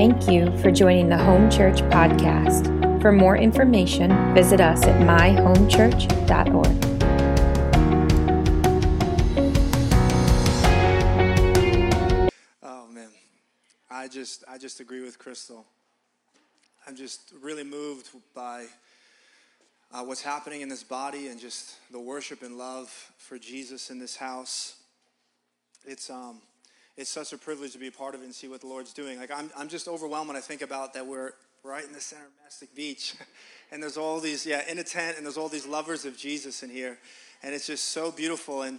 Thank you for joining the Home Church podcast. For more information, visit us at myhomechurch.org. Oh man, I just I just agree with Crystal. I'm just really moved by uh, what's happening in this body and just the worship and love for Jesus in this house. It's um it's such a privilege to be a part of it and see what the Lord's doing. Like I'm I'm just overwhelmed when I think about that we're right in the center of Mastic Beach, and there's all these yeah in a tent and there's all these lovers of Jesus in here, and it's just so beautiful and.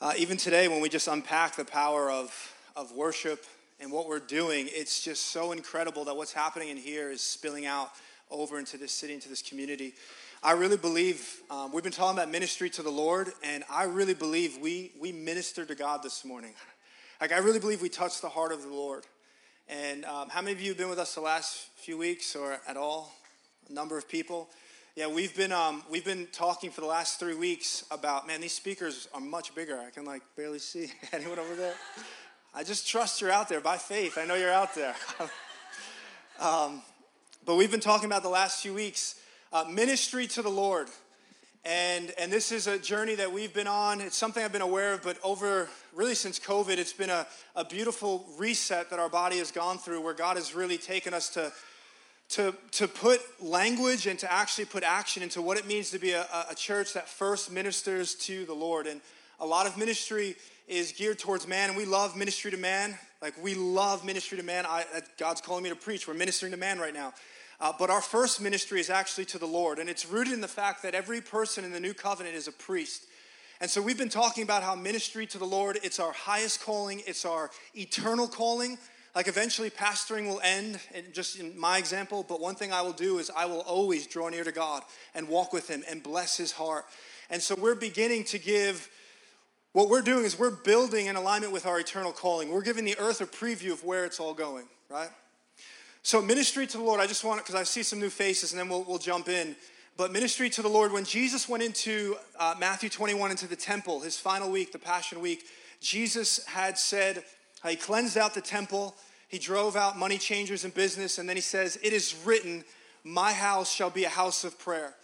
Uh, even today, when we just unpack the power of, of worship and what we're doing, it's just so incredible that what's happening in here is spilling out over into this city, into this community. I really believe, um, we've been talking about ministry to the Lord, and I really believe we, we ministered to God this morning. Like, I really believe we touched the heart of the Lord. And um, how many of you have been with us the last few weeks or at all? A number of people. Yeah, we've been um, we've been talking for the last three weeks about man. These speakers are much bigger. I can like barely see anyone over there. I just trust you're out there by faith. I know you're out there. um, but we've been talking about the last few weeks uh, ministry to the Lord, and and this is a journey that we've been on. It's something I've been aware of, but over really since COVID, it's been a, a beautiful reset that our body has gone through, where God has really taken us to to, to put language and to actually put action into what it means to be a, a church that first ministers to the Lord. And a lot of ministry is geared towards man, and we love ministry to man. Like, we love ministry to man. I, God's calling me to preach. We're ministering to man right now. Uh, but our first ministry is actually to the Lord, and it's rooted in the fact that every person in the new covenant is a priest. And so we've been talking about how ministry to the Lord, it's our highest calling, it's our eternal calling. Like eventually, pastoring will end, and just in my example, but one thing I will do is I will always draw near to God and walk with Him and bless His heart. And so we're beginning to give, what we're doing is we're building in alignment with our eternal calling. We're giving the earth a preview of where it's all going, right? So, ministry to the Lord, I just want to, because I see some new faces and then we'll, we'll jump in. But ministry to the Lord, when Jesus went into uh, Matthew 21 into the temple, his final week, the Passion Week, Jesus had said, he cleansed out the temple. He drove out money changers and business. And then he says, It is written, My house shall be a house of prayer.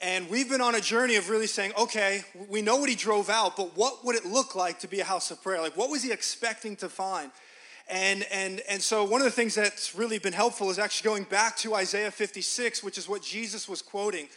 And we've been on a journey of really saying, okay, we know what he drove out, but what would it look like to be a house of prayer? Like, what was he expecting to find? And, and, and so, one of the things that's really been helpful is actually going back to Isaiah 56, which is what Jesus was quoting.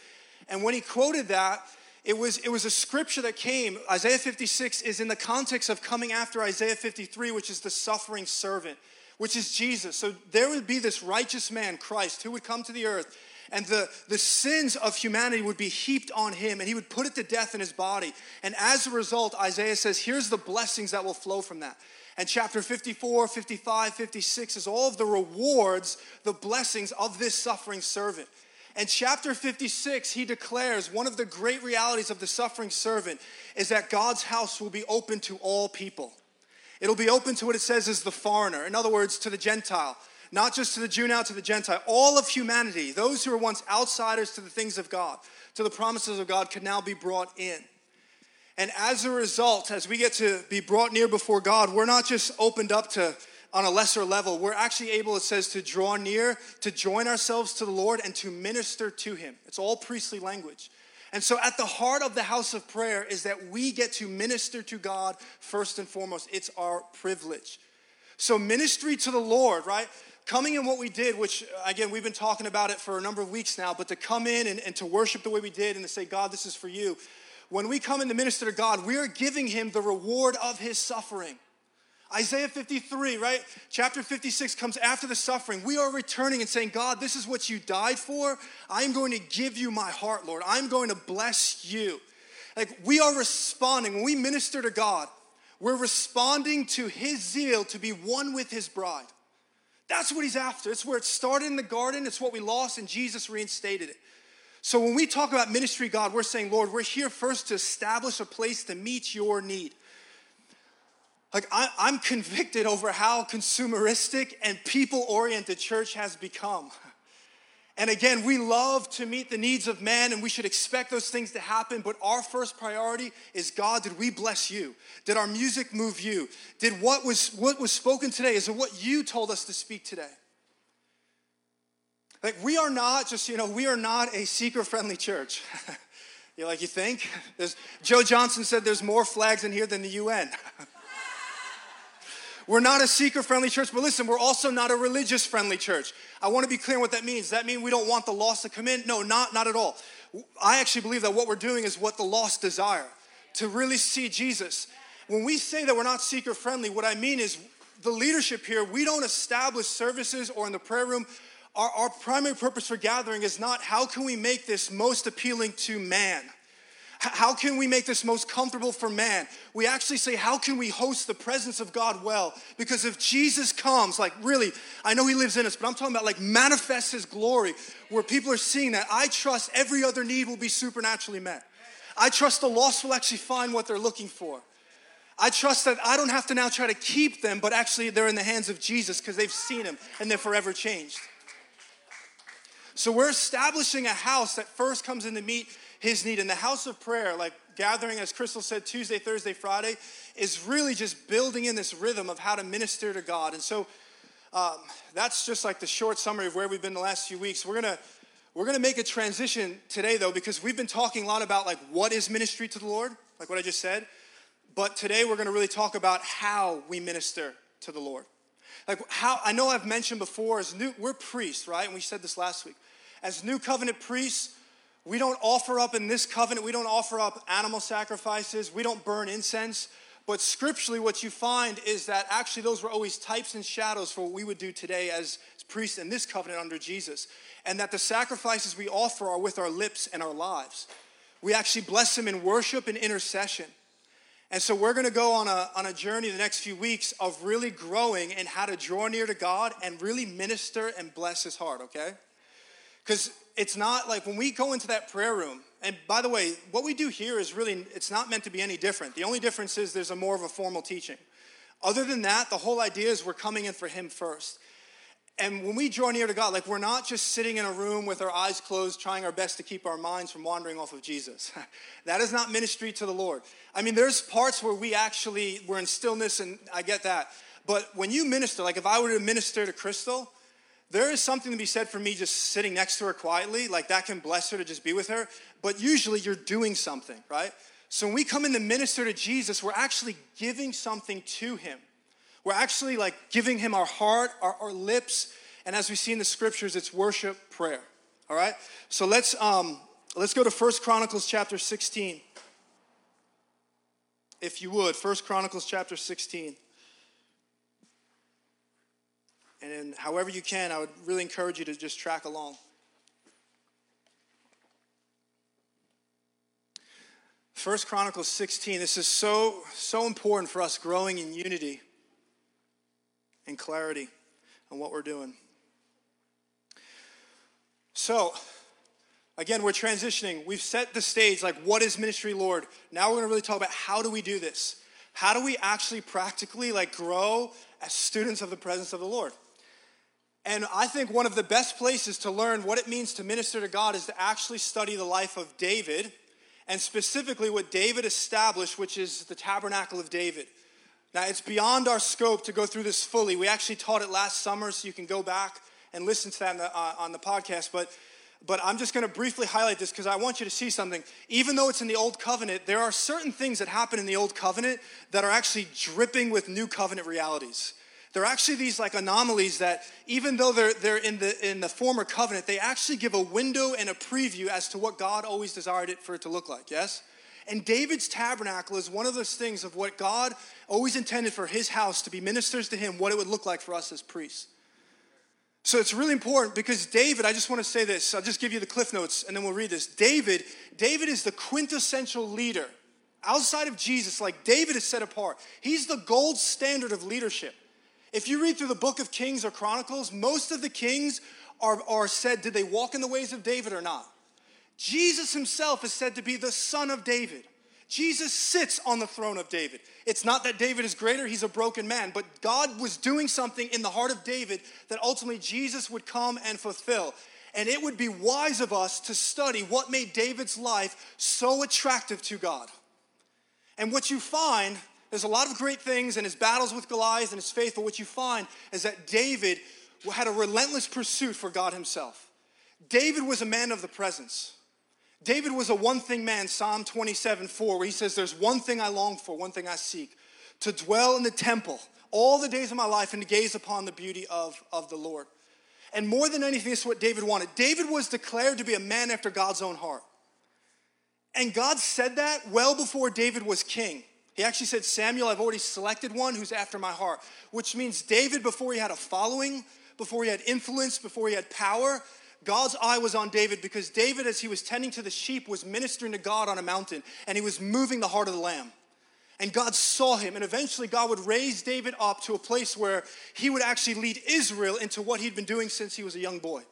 And when he quoted that, it was, it was a scripture that came. Isaiah 56 is in the context of coming after Isaiah 53, which is the suffering servant, which is Jesus. So there would be this righteous man, Christ, who would come to the earth, and the, the sins of humanity would be heaped on him, and he would put it to death in his body. And as a result, Isaiah says, here's the blessings that will flow from that. And chapter 54, 55, 56 is all of the rewards, the blessings of this suffering servant. And chapter 56, he declares one of the great realities of the suffering servant is that God's house will be open to all people. It'll be open to what it says is the foreigner, in other words, to the Gentile, not just to the Jew now, to the Gentile. All of humanity, those who were once outsiders to the things of God, to the promises of God, can now be brought in. And as a result, as we get to be brought near before God, we're not just opened up to on a lesser level, we're actually able, it says, to draw near, to join ourselves to the Lord, and to minister to Him. It's all priestly language. And so, at the heart of the house of prayer is that we get to minister to God first and foremost. It's our privilege. So, ministry to the Lord, right? Coming in what we did, which again, we've been talking about it for a number of weeks now, but to come in and, and to worship the way we did and to say, God, this is for you. When we come in to minister to God, we are giving Him the reward of His suffering. Isaiah 53, right? Chapter 56 comes after the suffering. We are returning and saying, God, this is what you died for. I'm going to give you my heart, Lord. I'm going to bless you. Like we are responding. When we minister to God, we're responding to his zeal to be one with his bride. That's what he's after. It's where it started in the garden, it's what we lost, and Jesus reinstated it. So when we talk about ministry, God, we're saying, Lord, we're here first to establish a place to meet your need. Like, I, am convicted over how consumeristic and people oriented church has become. And again, we love to meet the needs of man and we should expect those things to happen, but our first priority is God, did we bless you? Did our music move you? Did what was what was spoken today is it what you told us to speak today? Like, we are not just, you know, we are not a seeker friendly church. You're like, you think? There's, Joe Johnson said there's more flags in here than the UN. we're not a seeker friendly church, but listen, we're also not a religious friendly church. I want to be clear what that means. Does that mean we don't want the lost to come in? No, not, not at all. I actually believe that what we're doing is what the lost desire to really see Jesus. When we say that we're not seeker friendly, what I mean is the leadership here, we don't establish services or in the prayer room. Our, our primary purpose for gathering is not how can we make this most appealing to man? How can we make this most comfortable for man? We actually say, how can we host the presence of God well? Because if Jesus comes, like really, I know he lives in us, but I'm talking about like manifest his glory where people are seeing that. I trust every other need will be supernaturally met. I trust the lost will actually find what they're looking for. I trust that I don't have to now try to keep them, but actually they're in the hands of Jesus because they've seen him and they're forever changed. So we're establishing a house that first comes in to meet his need. And the house of prayer, like gathering, as Crystal said, Tuesday, Thursday, Friday, is really just building in this rhythm of how to minister to God. And so um, that's just like the short summary of where we've been the last few weeks. We're gonna we're gonna make a transition today though, because we've been talking a lot about like what is ministry to the Lord, like what I just said. But today we're to really talk about how we minister to the Lord. Like how I know I've mentioned before, is new, we're priests, right? And we said this last week. As new covenant priests, we don't offer up in this covenant, we don't offer up animal sacrifices, we don't burn incense. But scripturally, what you find is that actually those were always types and shadows for what we would do today as priests in this covenant under Jesus. And that the sacrifices we offer are with our lips and our lives. We actually bless Him in worship and intercession. And so we're going to go on a, on a journey the next few weeks of really growing in how to draw near to God and really minister and bless his heart, okay? Because it's not like when we go into that prayer room, and by the way, what we do here is really, it's not meant to be any different. The only difference is there's a more of a formal teaching. Other than that, the whole idea is we're coming in for him first. And when we draw near to God, like we're not just sitting in a room with our eyes closed, trying our best to keep our minds from wandering off of Jesus. that is not ministry to the Lord. I mean, there's parts where we actually, we're in stillness, and I get that. But when you minister, like if I were to minister to Crystal, there is something to be said for me just sitting next to her quietly, like that can bless her to just be with her. But usually you're doing something, right? So when we come in to minister to Jesus, we're actually giving something to him. We're actually like giving him our heart, our, our lips, and as we see in the scriptures, it's worship, prayer. All right? So let's um, let's go to First Chronicles chapter 16. If you would, First Chronicles chapter 16. And in, however you can, I would really encourage you to just track along. First Chronicles 16. This is so so important for us growing in unity and clarity on what we're doing. So, again, we're transitioning. We've set the stage like, what is ministry, Lord? Now we're going to really talk about how do we do this? How do we actually practically like grow as students of the presence of the Lord? And I think one of the best places to learn what it means to minister to God is to actually study the life of David and specifically what David established, which is the tabernacle of David. Now, it's beyond our scope to go through this fully. We actually taught it last summer, so you can go back and listen to that the, uh, on the podcast. But, but I'm just going to briefly highlight this because I want you to see something. Even though it's in the Old Covenant, there are certain things that happen in the Old Covenant that are actually dripping with New Covenant realities. They're actually these like anomalies that, even though they're, they're in, the, in the former covenant, they actually give a window and a preview as to what God always desired it for it to look like. Yes? And David's tabernacle is one of those things of what God always intended for his house to be ministers to him, what it would look like for us as priests. So it's really important because David, I just want to say this. I'll just give you the cliff notes and then we'll read this. David, David is the quintessential leader. Outside of Jesus, like David is set apart. He's the gold standard of leadership. If you read through the book of Kings or Chronicles, most of the kings are, are said, did they walk in the ways of David or not? Jesus himself is said to be the son of David. Jesus sits on the throne of David. It's not that David is greater, he's a broken man, but God was doing something in the heart of David that ultimately Jesus would come and fulfill. And it would be wise of us to study what made David's life so attractive to God. And what you find, there's a lot of great things in his battles with Goliath and his faith, but what you find is that David had a relentless pursuit for God himself. David was a man of the presence. David was a one thing man, Psalm 27 4, where he says, There's one thing I long for, one thing I seek, to dwell in the temple all the days of my life and to gaze upon the beauty of, of the Lord. And more than anything, this is what David wanted. David was declared to be a man after God's own heart. And God said that well before David was king. He actually said, Samuel, I've already selected one who's after my heart, which means David, before he had a following, before he had influence, before he had power, God's eye was on David because David, as he was tending to the sheep, was ministering to God on a mountain and he was moving the heart of the lamb. And God saw him, and eventually God would raise David up to a place where he would actually lead Israel into what he'd been doing since he was a young boy,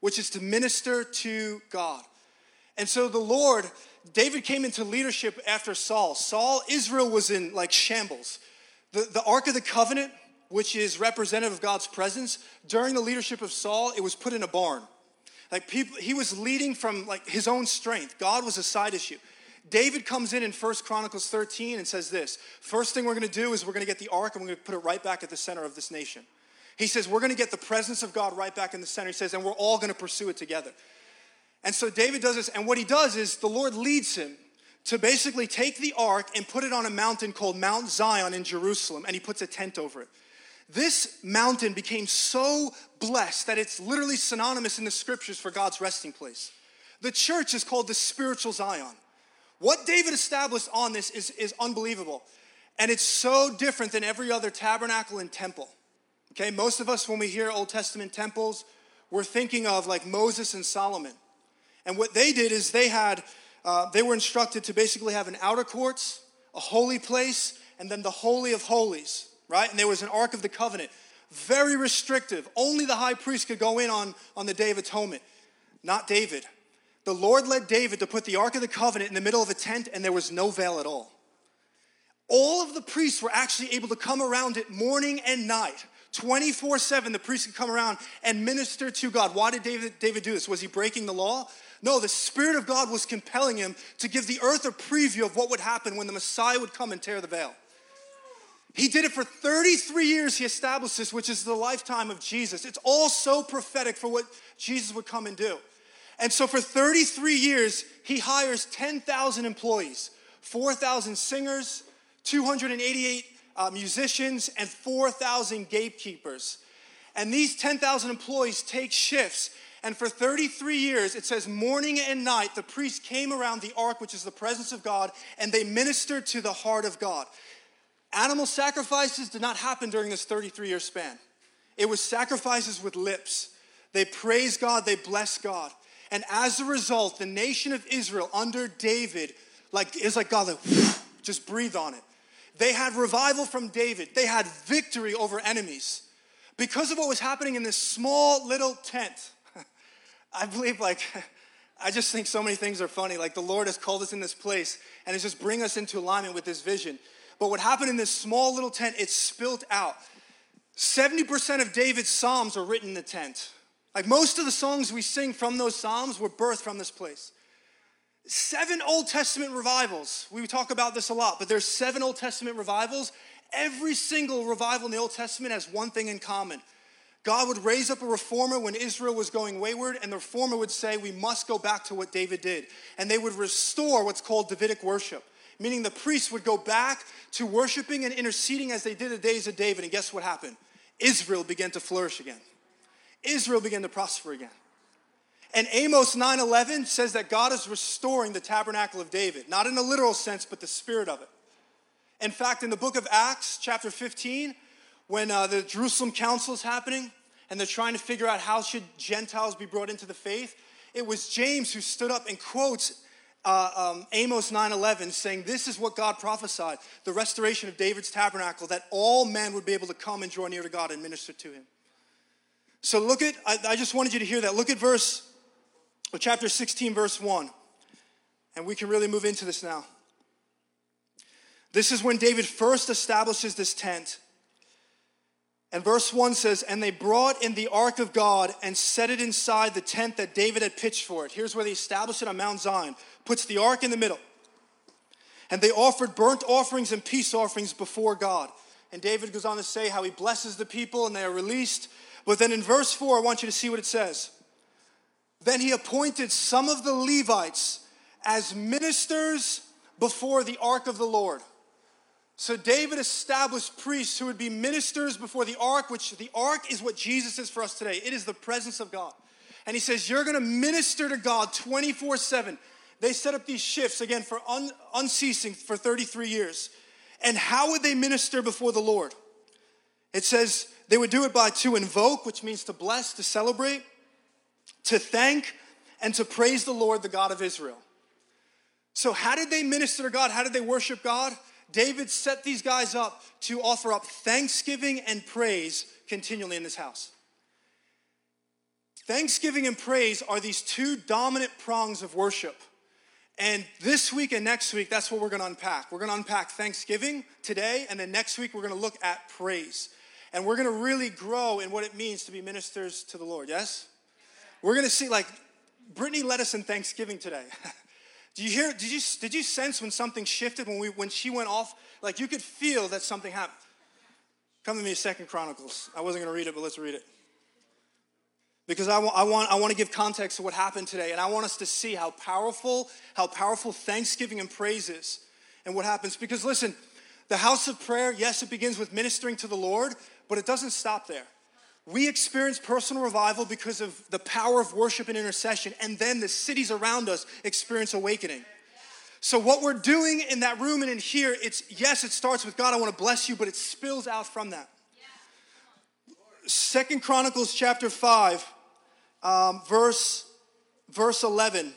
which is to minister to God. And so the Lord, David came into leadership after Saul. Saul, Israel was in like shambles. The, the Ark of the Covenant, which is representative of God's presence, during the leadership of Saul, it was put in a barn. Like people, he was leading from like his own strength. God was a side issue. David comes in in First Chronicles 13 and says this First thing we're going to do is we're going to get the ark and we're going to put it right back at the center of this nation. He says, We're going to get the presence of God right back in the center. He says, and we're all going to pursue it together. And so David does this, and what he does is the Lord leads him to basically take the ark and put it on a mountain called Mount Zion in Jerusalem, and he puts a tent over it. This mountain became so blessed that it's literally synonymous in the scriptures for God's resting place. The church is called the spiritual Zion. What David established on this is, is unbelievable. And it's so different than every other tabernacle and temple. Okay, most of us, when we hear Old Testament temples, we're thinking of like Moses and Solomon. And what they did is they had, uh, they were instructed to basically have an outer courts, a holy place, and then the Holy of Holies, right? And there was an Ark of the Covenant. Very restrictive. Only the high priest could go in on, on the Day of Atonement, not David the Lord led David to put the Ark of the Covenant in the middle of a tent, and there was no veil at all. All of the priests were actually able to come around it morning and night. 24 7, the priests could come around and minister to God. Why did David, David do this? Was he breaking the law? No, the Spirit of God was compelling him to give the earth a preview of what would happen when the Messiah would come and tear the veil. He did it for 33 years, he established this, which is the lifetime of Jesus. It's all so prophetic for what Jesus would come and do. And so for 33 years, he hires 10,000 employees, 4,000 singers, 288 uh, musicians, and 4,000 gatekeepers. And these 10,000 employees take shifts. And for 33 years, it says morning and night, the priests came around the ark, which is the presence of God, and they ministered to the heart of God. Animal sacrifices did not happen during this 33 year span. It was sacrifices with lips. They praise God, they bless God. And as a result, the nation of Israel under David, like is like God, like just breathe on it. They had revival from David. They had victory over enemies because of what was happening in this small little tent. I believe, like, I just think so many things are funny. Like the Lord has called us in this place and has just bring us into alignment with this vision. But what happened in this small little tent, it spilt out. 70% of David's Psalms are written in the tent. Like most of the songs we sing from those Psalms were birthed from this place. Seven Old Testament revivals. We talk about this a lot, but there's seven Old Testament revivals. Every single revival in the Old Testament has one thing in common. God would raise up a reformer when Israel was going wayward, and the reformer would say, We must go back to what David did. And they would restore what's called Davidic worship, meaning the priests would go back to worshiping and interceding as they did the days of David. And guess what happened? Israel began to flourish again. Israel began to prosper again. And Amos 9:11 says that God is restoring the tabernacle of David, not in a literal sense, but the spirit of it. In fact, in the book of Acts, chapter 15, when uh, the Jerusalem council is happening and they're trying to figure out how should Gentiles be brought into the faith, it was James who stood up and quotes uh, um, Amos 9:11, saying, "This is what God prophesied: the restoration of David's tabernacle, that all men would be able to come and draw near to God and minister to Him." So look at, I, I just wanted you to hear that. Look at verse, or chapter 16, verse 1. And we can really move into this now. This is when David first establishes this tent. And verse 1 says, And they brought in the ark of God and set it inside the tent that David had pitched for it. Here's where they established it on Mount Zion, puts the ark in the middle. And they offered burnt offerings and peace offerings before God. And David goes on to say how he blesses the people and they are released but then in verse 4, I want you to see what it says. Then he appointed some of the Levites as ministers before the ark of the Lord. So David established priests who would be ministers before the ark, which the ark is what Jesus is for us today. It is the presence of God. And he says, You're going to minister to God 24 7. They set up these shifts again for un- unceasing for 33 years. And how would they minister before the Lord? It says they would do it by to invoke, which means to bless, to celebrate, to thank, and to praise the Lord, the God of Israel. So, how did they minister to God? How did they worship God? David set these guys up to offer up thanksgiving and praise continually in this house. Thanksgiving and praise are these two dominant prongs of worship. And this week and next week, that's what we're going to unpack. We're going to unpack Thanksgiving today, and then next week, we're going to look at praise. And we're going to really grow in what it means to be ministers to the Lord, yes? We're going to see, like, Brittany led us in Thanksgiving today. did you hear, did you, did you sense when something shifted, when, we, when she went off? Like, you could feel that something happened. Come to me, Second Chronicles. I wasn't going to read it, but let's read it because I, want I, want, I want to give context to what happened today and i want us to see how powerful how powerful thanksgiving and praise is and what happens because listen the house of prayer yes it begins with ministering to the lord but it doesn't stop there we experience personal revival because of the power of worship and intercession and then the cities around us experience awakening so what we're doing in that room and in here it's yes it starts with god i want to bless you but it spills out from that second chronicles chapter 5 um, verse, verse 11.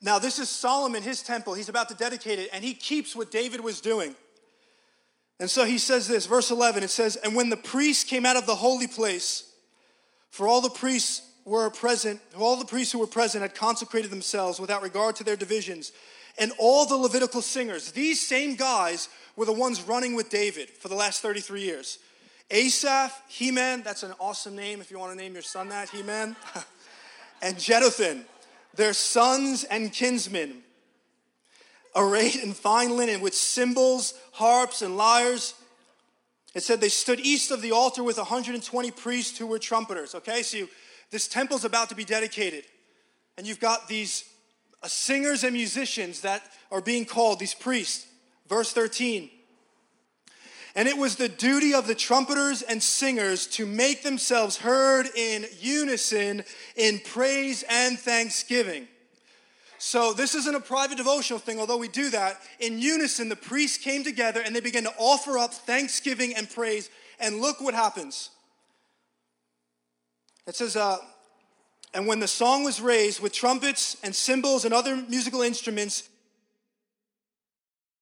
Now, this is Solomon, his temple. He's about to dedicate it, and he keeps what David was doing. And so he says this, verse 11 it says, And when the priests came out of the holy place, for all the priests were present, all the priests who were present had consecrated themselves without regard to their divisions. And all the Levitical singers, these same guys were the ones running with David for the last 33 years. Asaph, Heman, that's an awesome name if you want to name your son that, Heman, and Jeduthun, their sons and kinsmen, arrayed in fine linen with cymbals, harps, and lyres. It said they stood east of the altar with 120 priests who were trumpeters. Okay, so you, this temple's about to be dedicated, and you've got these uh, singers and musicians that are being called, these priests. Verse 13. And it was the duty of the trumpeters and singers to make themselves heard in unison in praise and thanksgiving. So, this isn't a private devotional thing, although we do that. In unison, the priests came together and they began to offer up thanksgiving and praise. And look what happens. It says, uh, and when the song was raised with trumpets and cymbals and other musical instruments,